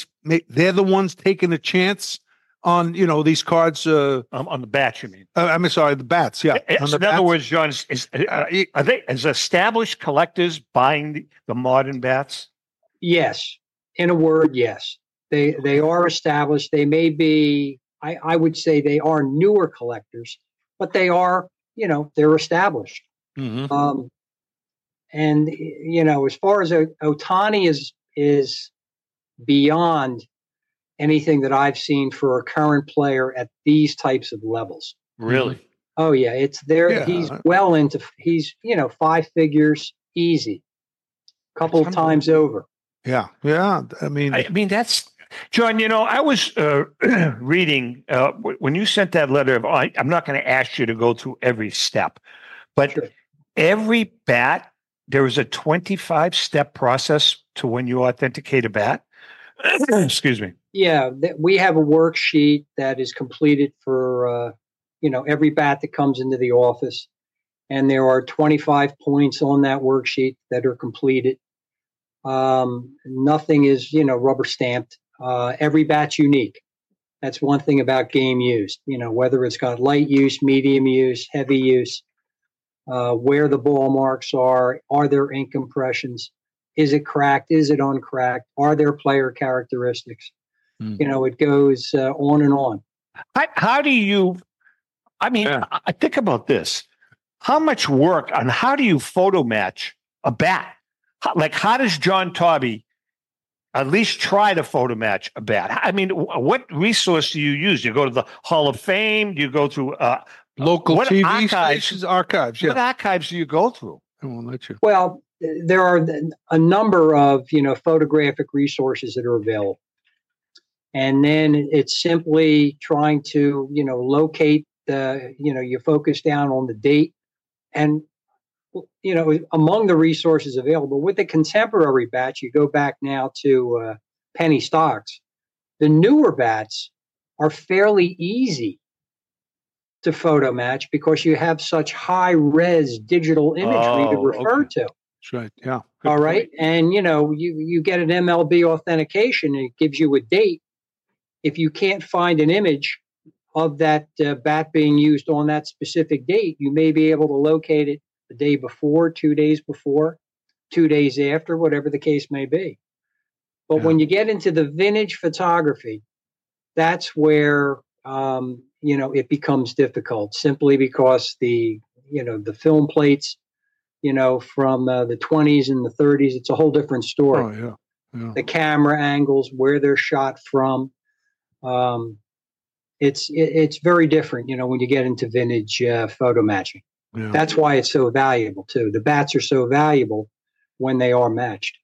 They're the ones taking a chance on you know these cards uh, um, on the bats. You mean? Uh, I'm sorry, the bats. Yeah. in other words, John, is, is uh, are they as established collectors buying the, the modern bats? Yes. In a word, yes. They they are established. They may be. I, I would say they are newer collectors, but they are you know they're established. Mm-hmm. Um, and you know, as far as Ohtani is is beyond anything that I've seen for a current player at these types of levels. Really? Oh yeah, it's there. Yeah. He's well into. He's you know five figures easy, couple That's times over. Yeah, yeah. I mean, I mean, that's John. You know, I was uh, *clears throat* reading uh, w- when you sent that letter. Of, I, I'm not going to ask you to go through every step, but Sure. every bat there is a 25 step process to when you authenticate a bat. *coughs* Excuse me. Yeah, th- we have a worksheet that is completed for uh, you know every bat that comes into the office, and there are 25 points on that worksheet that are completed. Um, nothing is you know rubber stamped. Uh, every bat's unique. That's one thing about game use. You know whether it's got light use, medium use, heavy use, uh, where the ball marks are, are there ink impressions, is it cracked, is it uncracked, are there player characteristics Hmm. you know it goes uh, on and on How, how do you? I mean, Yeah. I, I think about this. How much work on how do you photo match a bat? How, like, how does John Taube at least try to photo match a bat? I mean, wh- what resource do you use? You go to the Hall of Fame? Do you go through uh, local what TV archives- stations, archives. what archives do you go through? I won't let you. well there are a number of you know photographic resources that are available and then it's simply trying to you know locate the you know you focus down on the date and you know among the resources available with the contemporary bats you go back now to uh, penny stocks the newer bats are fairly easy to photo match because you have such high res digital imagery to Oh, refer okay. to That's right. Yeah. Good all point. right. And you know, you you get an MLB authentication and it gives you a date. If you can't find an image of that uh, bat being used on that specific date, you may be able to locate it the day before, two days before, two days after, whatever the case may be. But when you get into the vintage photography, that's where um, you know it becomes difficult simply because the you know the film plates you know from uh, the 20s and the 30s it's a whole different story Oh yeah. Yeah. the camera angles where they're shot from um, it's it, it's very different you know when you get into vintage uh, photo matching yeah. that's why it's so valuable too the bats are so valuable when they are matched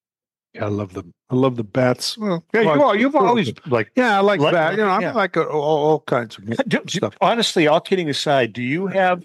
Yeah, I love them. I love the bats. Well, Yeah, like- you are, you've always like. Yeah, I like Like- that. You know, I yeah. like uh, all, all kinds of *laughs* Do- do- stuff. honestly, all kidding aside, do you have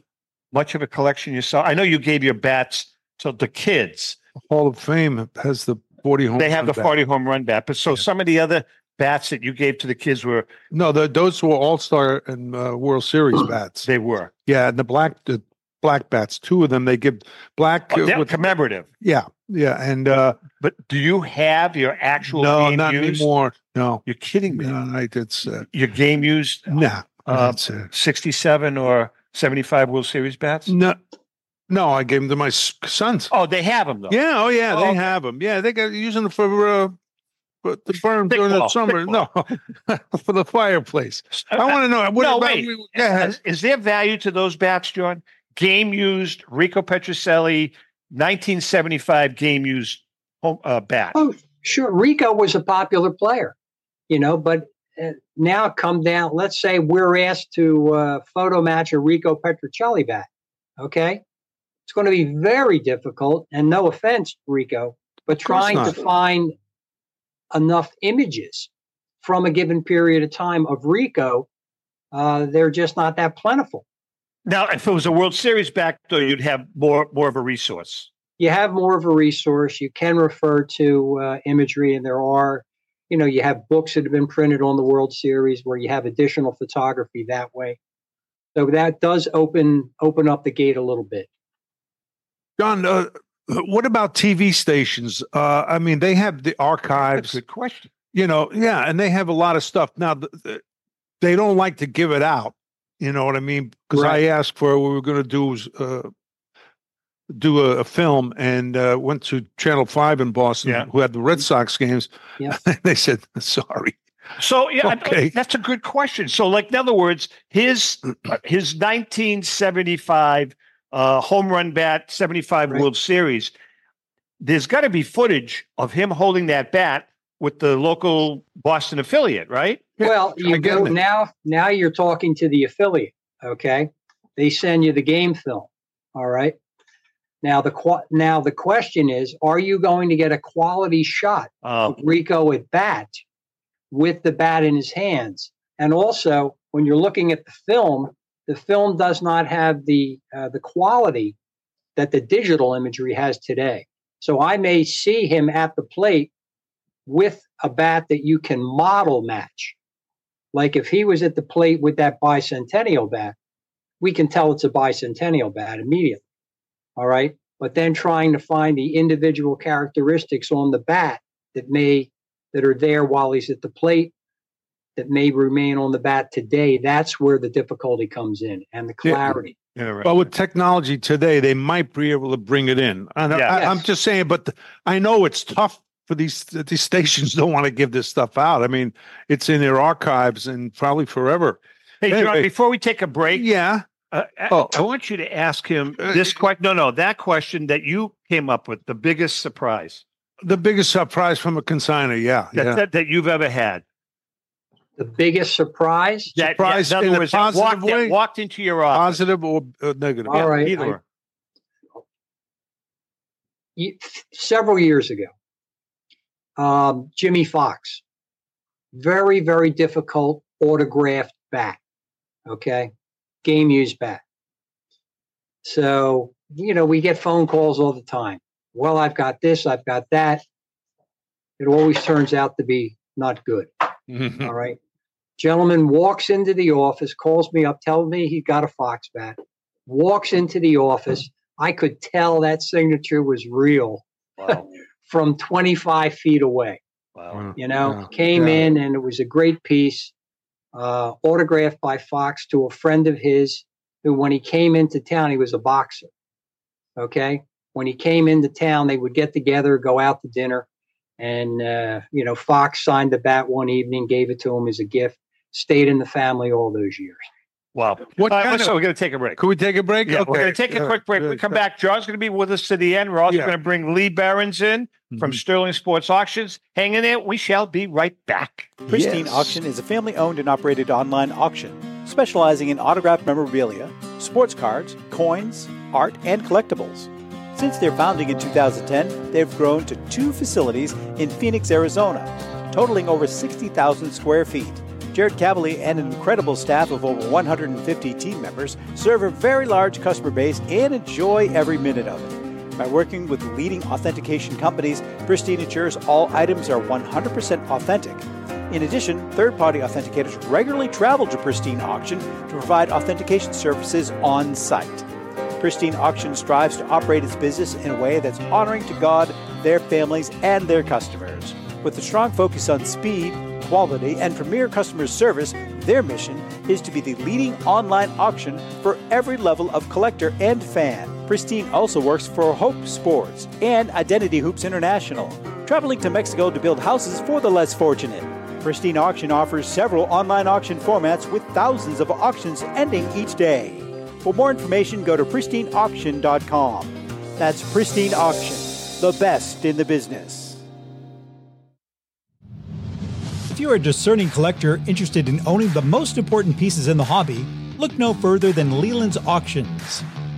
much of a collection yourself? I know you gave your bats to the kids. Hall of Fame has the forty home. They have the bat. 40 home run bat, but so Yeah. some of the other bats that you gave to the kids were No, the, those were All Star and uh, World Series *clears throat* bats. they were Yeah, and the black the black bats. Two of them they give black Oh, uh, with commemorative. yeah yeah and uh But do you have your actual no game not used? anymore. No, You're kidding me. no, I, it's uh, Your game used nah. Uh, 67 or 75 World Series bats? no, no. I gave them to my sons. Oh, they have them though. Yeah, oh yeah, Oh, they okay. have them. Yeah, they got using them for uh, for the burn Thick during the summer. No, *laughs* for the fireplace. I want to know what no, about wait. Yeah, Is, is there value to those bats, John? Game used Rico Petrocelli, 1975 game used home, uh, bat. Oh, sure. Rico was a popular player, you know, but uh, now come down. Let's say we're asked to uh, photo match a Rico Petrocelli bat. Okay. It's going to be very difficult. And no offense, Rico, but trying to find enough images from a given period of time of Rico, uh, they're just not that plentiful. Now, if it was a World Series back, though, you'd have more more of a resource. you have more of a resource. You can refer to uh, imagery, and there are, you know, you have books that have been printed on the World Series where you have additional photography that way. So that does open open up the gate a little bit. John. Uh, what about TV stations? Uh, I mean, they have the That's archives. a good question. You know, yeah, and they have a lot of stuff. Now, th- th- they don't like to give it out. You know what I mean? Because Right. I asked for what we were going to do was uh, do a, a film, and uh, went to Channel Five in Boston, Yeah. who had the Red Sox games. Yeah. *laughs* they said sorry. So yeah, Okay. that's a good question. So, like in other words, his *clears throat* his 1975 uh, home run bat, 75 Right. World Series. There's got to be footage of him holding that bat with the local Boston affiliate, right? Well, you go it. now. Now you're talking to the affiliate. Okay, they send you the game film. All right. Now the now the question is, are you going to get a quality shot Oh, of Rico at bat with the bat in his hands? And also, when you're looking at the film, the film does not have the uh, the quality that the digital imagery has today. So I may see him at the plate with a bat that you can model match. Like if he was at the plate with that bicentennial bat, we can tell it's a bicentennial bat immediately. All right. But then trying to find the individual characteristics on the bat that may that are there while he's at the plate that may remain on the bat today, that's where the difficulty comes in and the clarity. yeah, right. But with technology today, they might be able to bring it in. I, know- Yeah. I, I'm Yes. just saying, but th- I know it's tough for these these *laughs* stations. Don't want to give this stuff out. I mean, it's in their archives and probably forever. hey, John, before we take a break, Yeah. Uh, I- Oh. I want you to ask him Uh, this question. No, no, that question that you came up with, the biggest surprise The biggest surprise from a consigner. Yeah. that, yeah. that, that you've ever had. The biggest surprise. That, Surprise in in a words, that positive walked, way? walked into your office. Positive or uh, negative? All right. Either. I- ye- several years ago, um, Jimmie Foxx, very, very difficult autographed bat. Okay. Game used bat. So, you know, we get phone calls all the time. Well, I've got this, I've got that. It always turns out to be not good. Mhm. All right. Gentleman walks into the office, calls me up, tells me he got a Foxx bat, walks into the office. I could tell that signature was real Wow. from 25 feet away. Wow. You know, Yeah, came yeah. in and it was a great piece, uh, autographed by Foxx to a friend of his who, when he came into town, he was a boxer. Okay. When he came into town, they would get together, go out to dinner. And, uh, you know, Fox signed the bat one evening, gave it to him as a gift, stayed in the family all those years. Wow. What All right, kind so we're going to take a break. Could we take a break? Yeah, we're going to take a Uh, quick break. We uh, come back. John's going to be with us to the end. We're also Yeah. going to bring Lee Behrens in from Mhm. Sterling Sports Auctions. Hang in there. We shall be right back. Pristine Yes. Auction is a family owned and operated online auction specializing in autographed memorabilia, sports cards, coins, art, and collectibles. Since their founding in 2010, they've grown to two facilities in Phoenix, Arizona, totaling over 60,000 square feet. Jared Cavalier and an incredible staff of over 150 team members serve a very large customer base and enjoy every minute of it. By working with leading authentication companies, Pristine ensures all items are 100% authentic. In addition, third party authenticators regularly travel to Pristine Auction to provide authentication services on site. Pristine Auction strives to operate its business in a way that's honoring to God, their families, and their customers. With a strong focus on speed, quality, and premier customer service, their mission is to be the leading online auction for every level of collector and fan. Pristine also works for Hope Sports and Identity Hoops International, traveling to Mexico to build houses for the less fortunate. Pristine Auction offers several online auction formats with thousands of auctions ending each day. For more information, go to pristineauction.com. That's Pristine Auction, the best in the business. If you're a discerning collector interested in owning the most important pieces in the hobby, look no further than Leland's Auctions.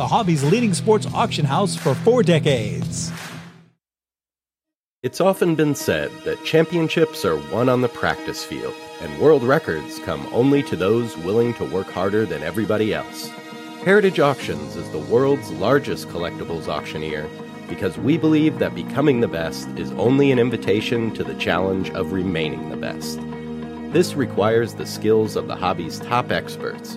the hobby's leading sports auction house for four decades. It's often been said that championships are won on the practice field, and world records come only to those willing to work harder than everybody else. Heritage Auctions is the world's largest collectibles auctioneer because we believe that becoming the best is only an invitation to the challenge of remaining the best. This requires the skills of the hobby's top experts,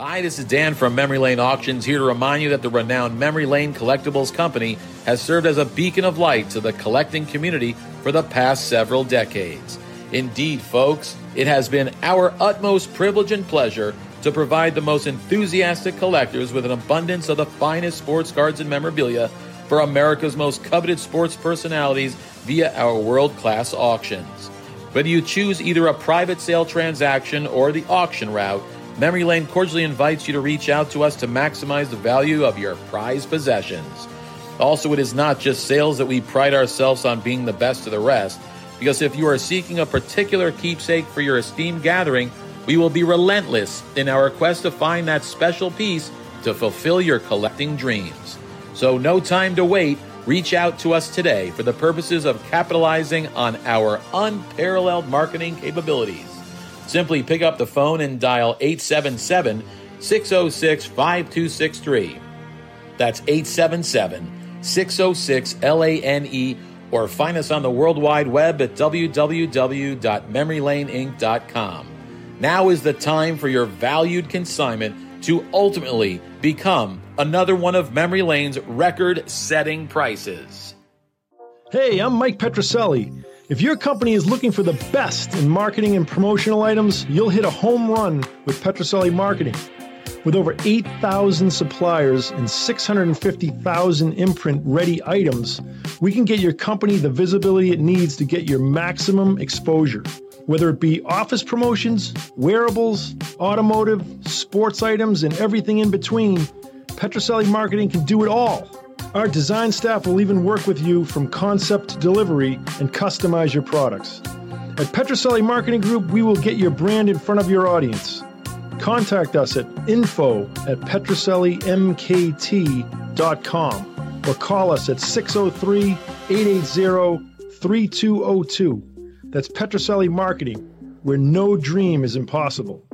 Hi, this is Dan from Memory Lane Auctions here to remind you that the renowned Memory Lane Collectibles Company has served as a beacon of light to the collecting community for the past several decades. Indeed, folks, it has been our utmost privilege and pleasure to provide the most enthusiastic collectors with an abundance of the finest sports cards and memorabilia for America's most coveted sports personalities via our world class auctions. Whether you choose either a private sale transaction or the auction route, Memory Lane cordially invites you to reach out to us to maximize the value of your prized possessions. Also, it is not just sales that we pride ourselves on being the best of the rest. Because if you are seeking a particular keepsake for your esteemed gathering, we will be relentless in our quest to find that special piece to fulfill your collecting dreams. So, no time to wait. Reach out to us today for the purposes of capitalizing on our unparalleled marketing capabilities. Simply pick up the phone and dial 877 606 5263. That's 877 606 LANE or find us on the World Wide Web at www.memorylaneinc.com. Now is the time for your valued consignment to ultimately become another one of Memory Lane's record setting prices. Hey, I'm Mike Petrocelli. If your company is looking for the best in marketing and promotional items, you'll hit a home run with Petrocelli Marketing. With over 8,000 suppliers and 650,000 imprint ready items, we can get your company the visibility it needs to get your maximum exposure. Whether it be office promotions, wearables, automotive, sports items, and everything in between, Petrocelli Marketing can do it all. Our design staff will even work with you from concept to delivery and customize your products. At Petrocelli Marketing Group, we will get your brand in front of your audience. Contact us at info at petrocellimkt.com or call us at 603 880 3202. That's Petrocelli Marketing, where no dream is impossible.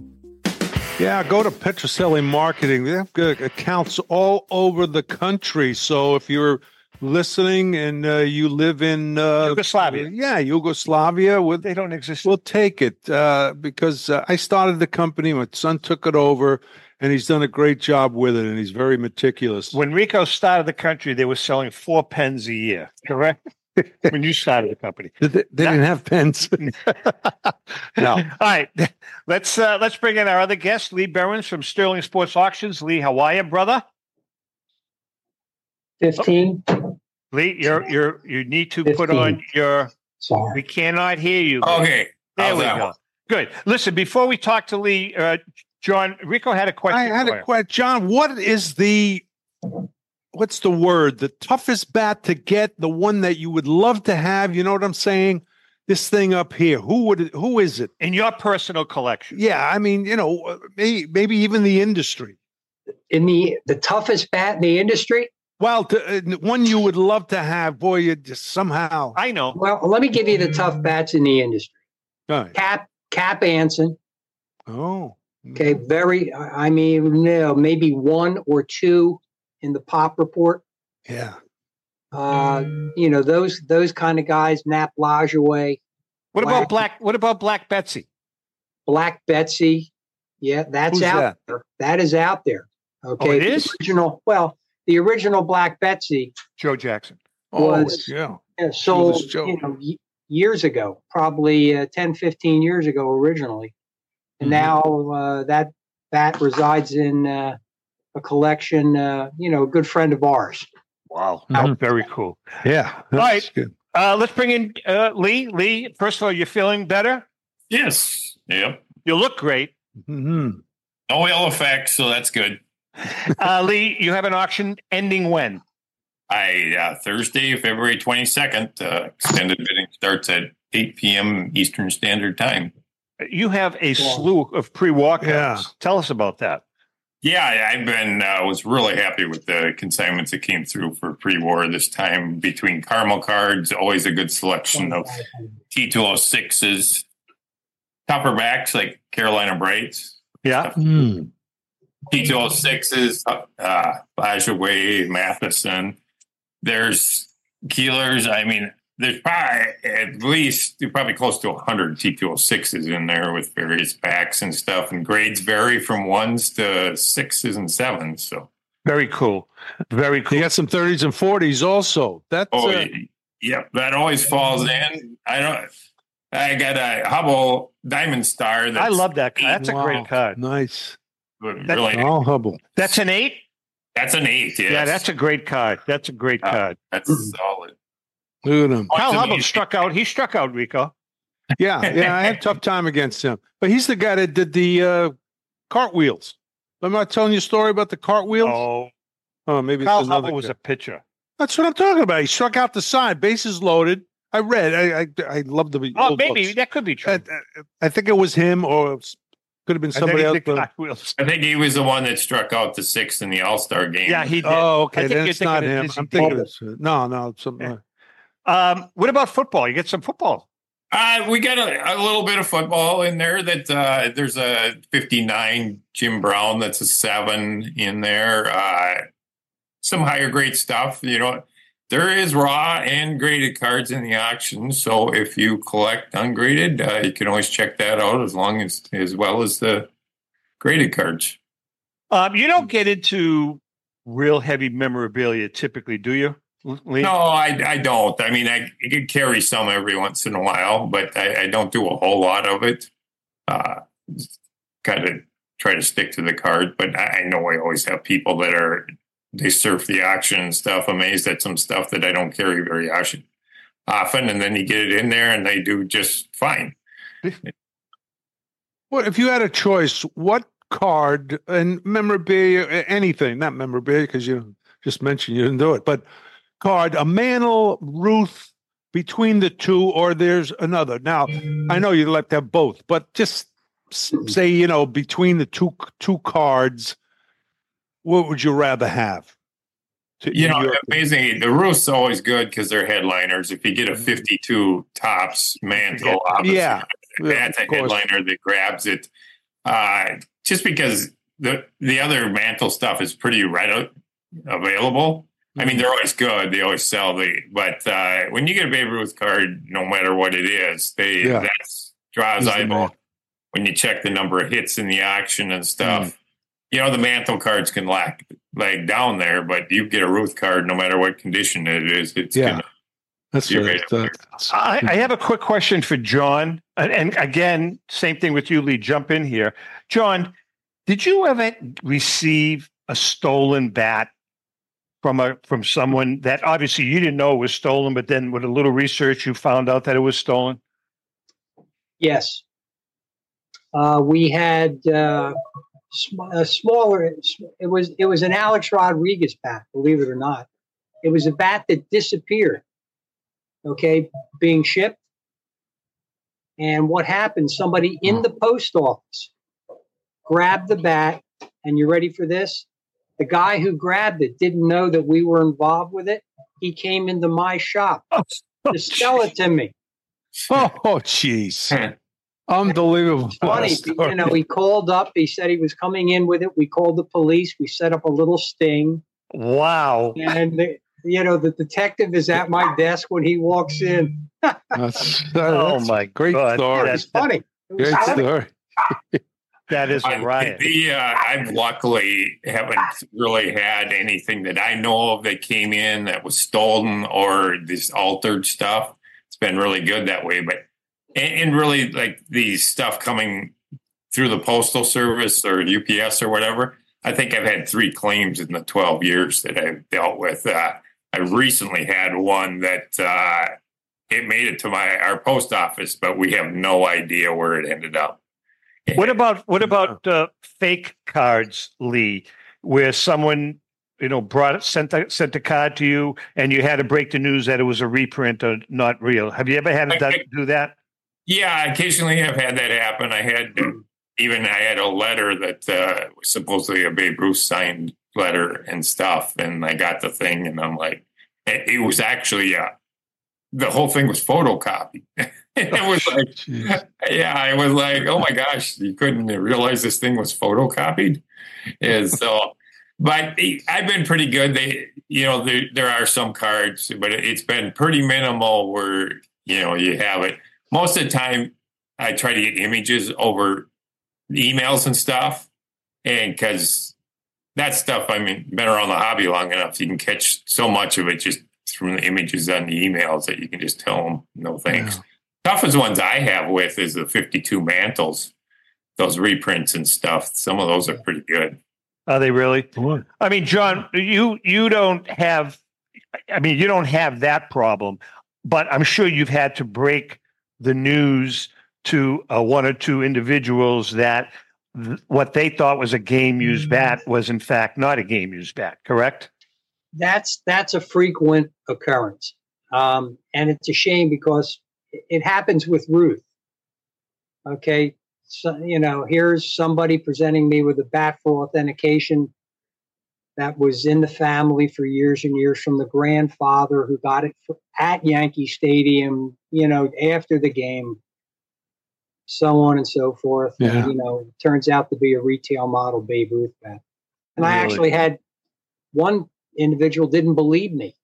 Yeah, go to Petrocelli Marketing. They have good accounts all over the country. So if you're listening and uh, you live in uh, Yugoslavia. Yeah, Yugoslavia. We'll, they don't exist. We'll take it uh, because uh, I started the company. My son took it over, and he's done a great job with it. And he's very meticulous. When Rico started the country, they were selling four pens a year. Correct. *laughs* when you started the company, they, they didn't have pens. *laughs* no. All right, let's uh, let's bring in our other guest, Lee Behrens from Sterling Sports Auctions. Lee, how are you, brother? 15. Oh. Lee, you're you're you need to 15. put on your sorry. We cannot hear you. Okay. There How's we go. One? Good. Listen, before we talk to Lee, uh, John Rico had a question. I had a question. John, what is the what's the word? The toughest bat to get, the one that you would love to have, you know what I'm saying? This thing up here. Who would it, who is it? In your personal collection. Yeah, I mean, you know, maybe, maybe even the industry. In the the toughest bat in the industry? Well, to, uh, one you would love to have, boy, you just somehow. I know. Well, let me give you the tough bats in the industry. Right. Cap Cap Anson. Oh. Okay, very. I mean, no, maybe one or two in the pop report. Yeah. Uh, you know those those kind of guys. Nap Lajoie. What about Black? What about Black Betsy? Black Betsy. Yeah, that's Who's out that? there. That is out there. Okay. Oh, it The original. Well, the original Black Betsy Joe Jackson. was oh, yeah. uh, sold you know, years ago, probably uh, 10, 15 years ago originally. And Mhm. now uh, that bat resides in uh, a collection, uh, you know, a good friend of ours. Wow. Mhm. Very cool. Yeah. All right. good. Uh, let's bring in uh, Lee. Lee, first of all, you're feeling better? Yes. Yep. You look great. Mm-hmm. No ill effects, so that's good. *laughs* Uh, Lee, you have an auction ending when? I uh, Thursday, February twenty second. Uh, extended bidding starts at eight p.m. Eastern Standard Time. You have a slew of pre-walkouts. Yeah. Tell us about that. Yeah, I- I've been uh, was really happy with the consignments that came through for pre-war this time. Between caramel cards, always a good selection of T two hundred sixes, copperbacks like Carolina Brights, Yeah. T two hundred sixes, uh, Way, Mathewson. There's Keelers. I mean, there's probably at least probably close to 100 T206s in there with various packs and stuff. And grades vary from ones to sixes and sevens. So, Very cool. Very cool. You got some 30s and 40s also. That's oh, uh, yeah, that always falls in. I don't, I got a Hubbell Diamond Star. That's I love that card. That's a wow, great card. Nice. really, All Hubbell. That's an eight? that's an eight. Yes. Yeah, that's a great card. That's a great Uh, card. that's solid. Look at him. Kyle to Hubbell me- struck out. He struck out, Rico. Yeah, yeah. I had a tough time against him. But he's the guy that did the uh, cartwheels. Am I telling you a story about the cartwheels? Oh, Oh, maybe it's Kyle another Hubbell was guy. a pitcher. That's what I'm talking about. He struck out the side, bases loaded. I read. I I, I love the Oh, old maybe books. that could be true. I, I- I think it was him, or could have been somebody he else. but- I think he was the one that struck out the sixth in the All Star game. Yeah, he did. Oh, okay. think Then it's not him. I'm thinking Bubble. it's no, no. Something. Um, what about football? You get some football. Uh, we got a, a little bit of football in there. That uh, there's a 59 Jim Brown. That's a seven in there. Uh, some higher grade stuff. You know, there is raw and graded cards in the auction. So if you collect ungraded, uh, you can always check that out as long as as well as the graded cards. Um, you don't get into real heavy memorabilia typically, do you? Lee? No, I, I don't. I mean, I, I could carry some every once in a while, but I, I don't do a whole lot of it. Uh, kind of try to stick to the card, but I, I know I always have people that are they surf the auction and stuff, amazed at some stuff that I don't carry very often. Often, and then you get it in there, and they do just fine. What if you had a choice? What card and memorabilia, anything, not memorabilia, because you just mentioned you didn't do it, but card, a Mantle, Ruth, between the two, or there's another. Now, I know you'd like to have both, but just say you know between the two two cards, what would you rather have? You know, your- amazing. The Ruth's always good because they're headliners. If you get a 52 Topps mantle, obviously, yeah, that's a headliner that grabs it. Uh, just because the the other mantle stuff is pretty readily available. I Mm-hmm. mean, they're always good. They always sell the. But uh, when you get a Babe Ruth card, no matter what it is, they Yeah. that's draws He's the eyeball. When you check the number of hits in the auction and Mm. stuff, you know the mantle cards can lag lag down there, but you get a Ruth card, no matter what condition it is, it's Yeah. gonna That's be right it's, uh. I, I have a quick question for John. And, and again, same thing with you, Lee. Jump in here. John, did you ever receive a stolen bat from a from someone that obviously you didn't know was stolen, but then with a little research you found out that it was stolen? Yes. Uh, we had uh, sm- a smaller. It was it was an Alex Rodriguez bat. Believe it or not, it was a bat that disappeared. Okay, being shipped. And what happened? Somebody in the post office grabbed the bat, and you're ready for this? The guy who grabbed it didn't know that we were involved with it. He came into my shop oh, oh, to sell it to me. Oh, jeez. Unbelievable. funny. You know, he called up. He said he was coming in with it. We called the police. We set up a little sting. Wow. And, the, you know, the detective is at my desk when he walks in. That's, *laughs* Oh that's my great God. story. That's funny. It Great funny. story. *laughs* That is I- right. The, uh, I've luckily haven't really had anything that I know of that came in that was stolen or this altered stuff. It's been really good that way. But and, and really, like the stuff coming through the postal service or UPS or whatever. I think I've had three claims in the 12 years that I've dealt with. Uh, I recently had one that uh, it made it to my our post office, but we have no idea where it ended up. What about what about uh, fake cards, Lee, where someone you know brought sent a, sent a card to you, and you had to break the news that it was a reprint or not real? Have you ever had to I- do that? Yeah, occasionally I've had that happen. I had even I had a letter that uh, was supposedly a Babe Ruth signed letter and stuff, and I got the thing, and I'm like, it, it was actually uh, the whole thing was photocopied. *laughs* it oh, was like, yeah, I was like, oh my gosh, you couldn't realize this thing was photocopied, and so. But I've been pretty good. They, you know, there there are some cards, but it's been pretty minimal where you know you have it most of the time I try to get images over emails and stuff. And because that stuff, I mean, been around the hobby long enough, you can catch so much of it just from the images on the emails that you can just tell them no thanks. Toughest ones I have with is the 52 mantles, those reprints and stuff. Some of those are pretty good. Are they really? I mean, John, you you don't have. I mean, you don't have that problem, but I'm sure you've had to break the news to uh, one or two individuals that th- what they thought was a game used bat was in fact not a game used bat. Correct? That's that's a frequent occurrence, um, and it's a shame because it- happens with Ruth. Okay, so you know, here's somebody presenting me with a bat for authentication that was in the family for years and years from the grandfather who got it f- at Yankee Stadium. You know, after the game, so on and so forth. And, you know, it turns out to be a retail model Babe Ruth bat. And I actually had one individual didn't believe me.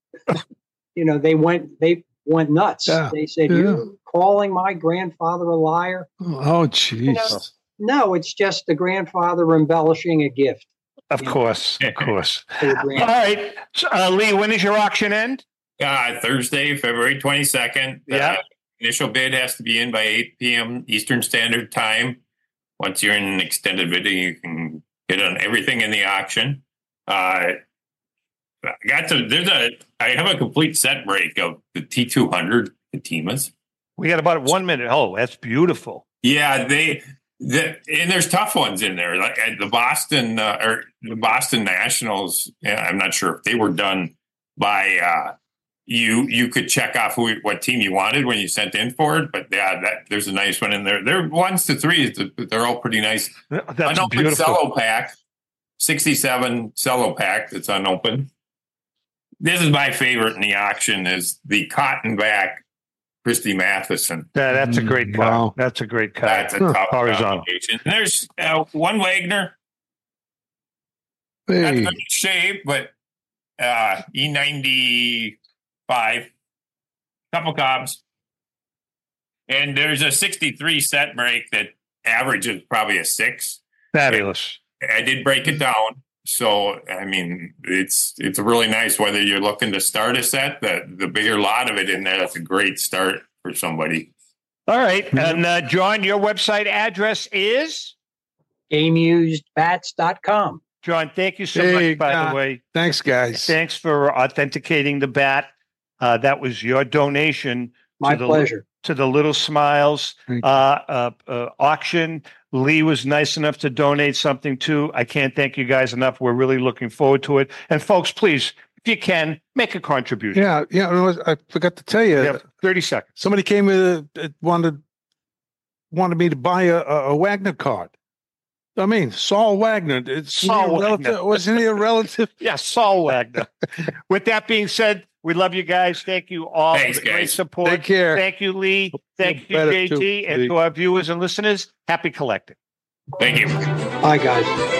you know, they went they went nuts. Yeah, They said, yeah. "You're calling my grandfather a liar." Oh, jeez. No, it's just the grandfather embellishing a gift. Of course, of course. All right, the All grandfather. right, so, uh, Lee. When is your auction end? Uh, Thursday, February 22nd. Yeah. Uh, initial bid has to be in by 8 p.m. Eastern Standard Time. Once you're in an extended bidding, you can get on everything in the auction. Uh, I got to, there's a, I have a complete set break of the T200 Fatimas. We got about one minute. Oh, that's beautiful. Yeah, they, the, and there's tough ones in there. Like the Boston uh, or the Boston Nationals. I'm not sure if they were done by uh, you. You could check off who what team you wanted when you sent in for it. But yeah, that, there's a nice one in there. They're ones to threes. They're all pretty nice. That's unopened beautiful. cello pack, 67 cello pack that's unopened. This is my favorite in the auction is the cotton back Christy Mathewson. Yeah, that's a great card. Wow. That's a great card. That's a tough horizontal. And there's uh, one Wagner, not Hey, good shape, but uh, E95, couple Cobbs. And there's a 63 set break that averages probably a six. Fabulous. I did break it down. So I mean, it's it's really nice whether you're looking to start a set. The the bigger lot of it in there, that's a great start for somebody. All right, and uh, John, your website address is GameUsedBats.com. John. Thank you so Hey, much. By uh, the way, thanks, guys. thanks for authenticating the bat. Uh, that was your donation. My to the, pleasure. To the Little Smiles uh, uh, uh, auction. Lee was nice enough to donate something too. I can't thank you guys enough. We're really looking forward to it. And folks, please, if you can, make a contribution. Yeah, yeah. I forgot to tell you. You 30 seconds. Somebody came in uh, wanted wanted me to buy a, a, Wagner card. I mean, Saul Wagner. It's Saul relative, Wagner. wasn't he a relative? *laughs* Yeah, Saul Wagner. *laughs* With that being said, we love you guys. Thank you all Thanks, for the great guys. support. Take care. Thank you, Lee. Thank you, JT. too, and to our viewers and listeners, happy collecting. Thank you. Bye, guys.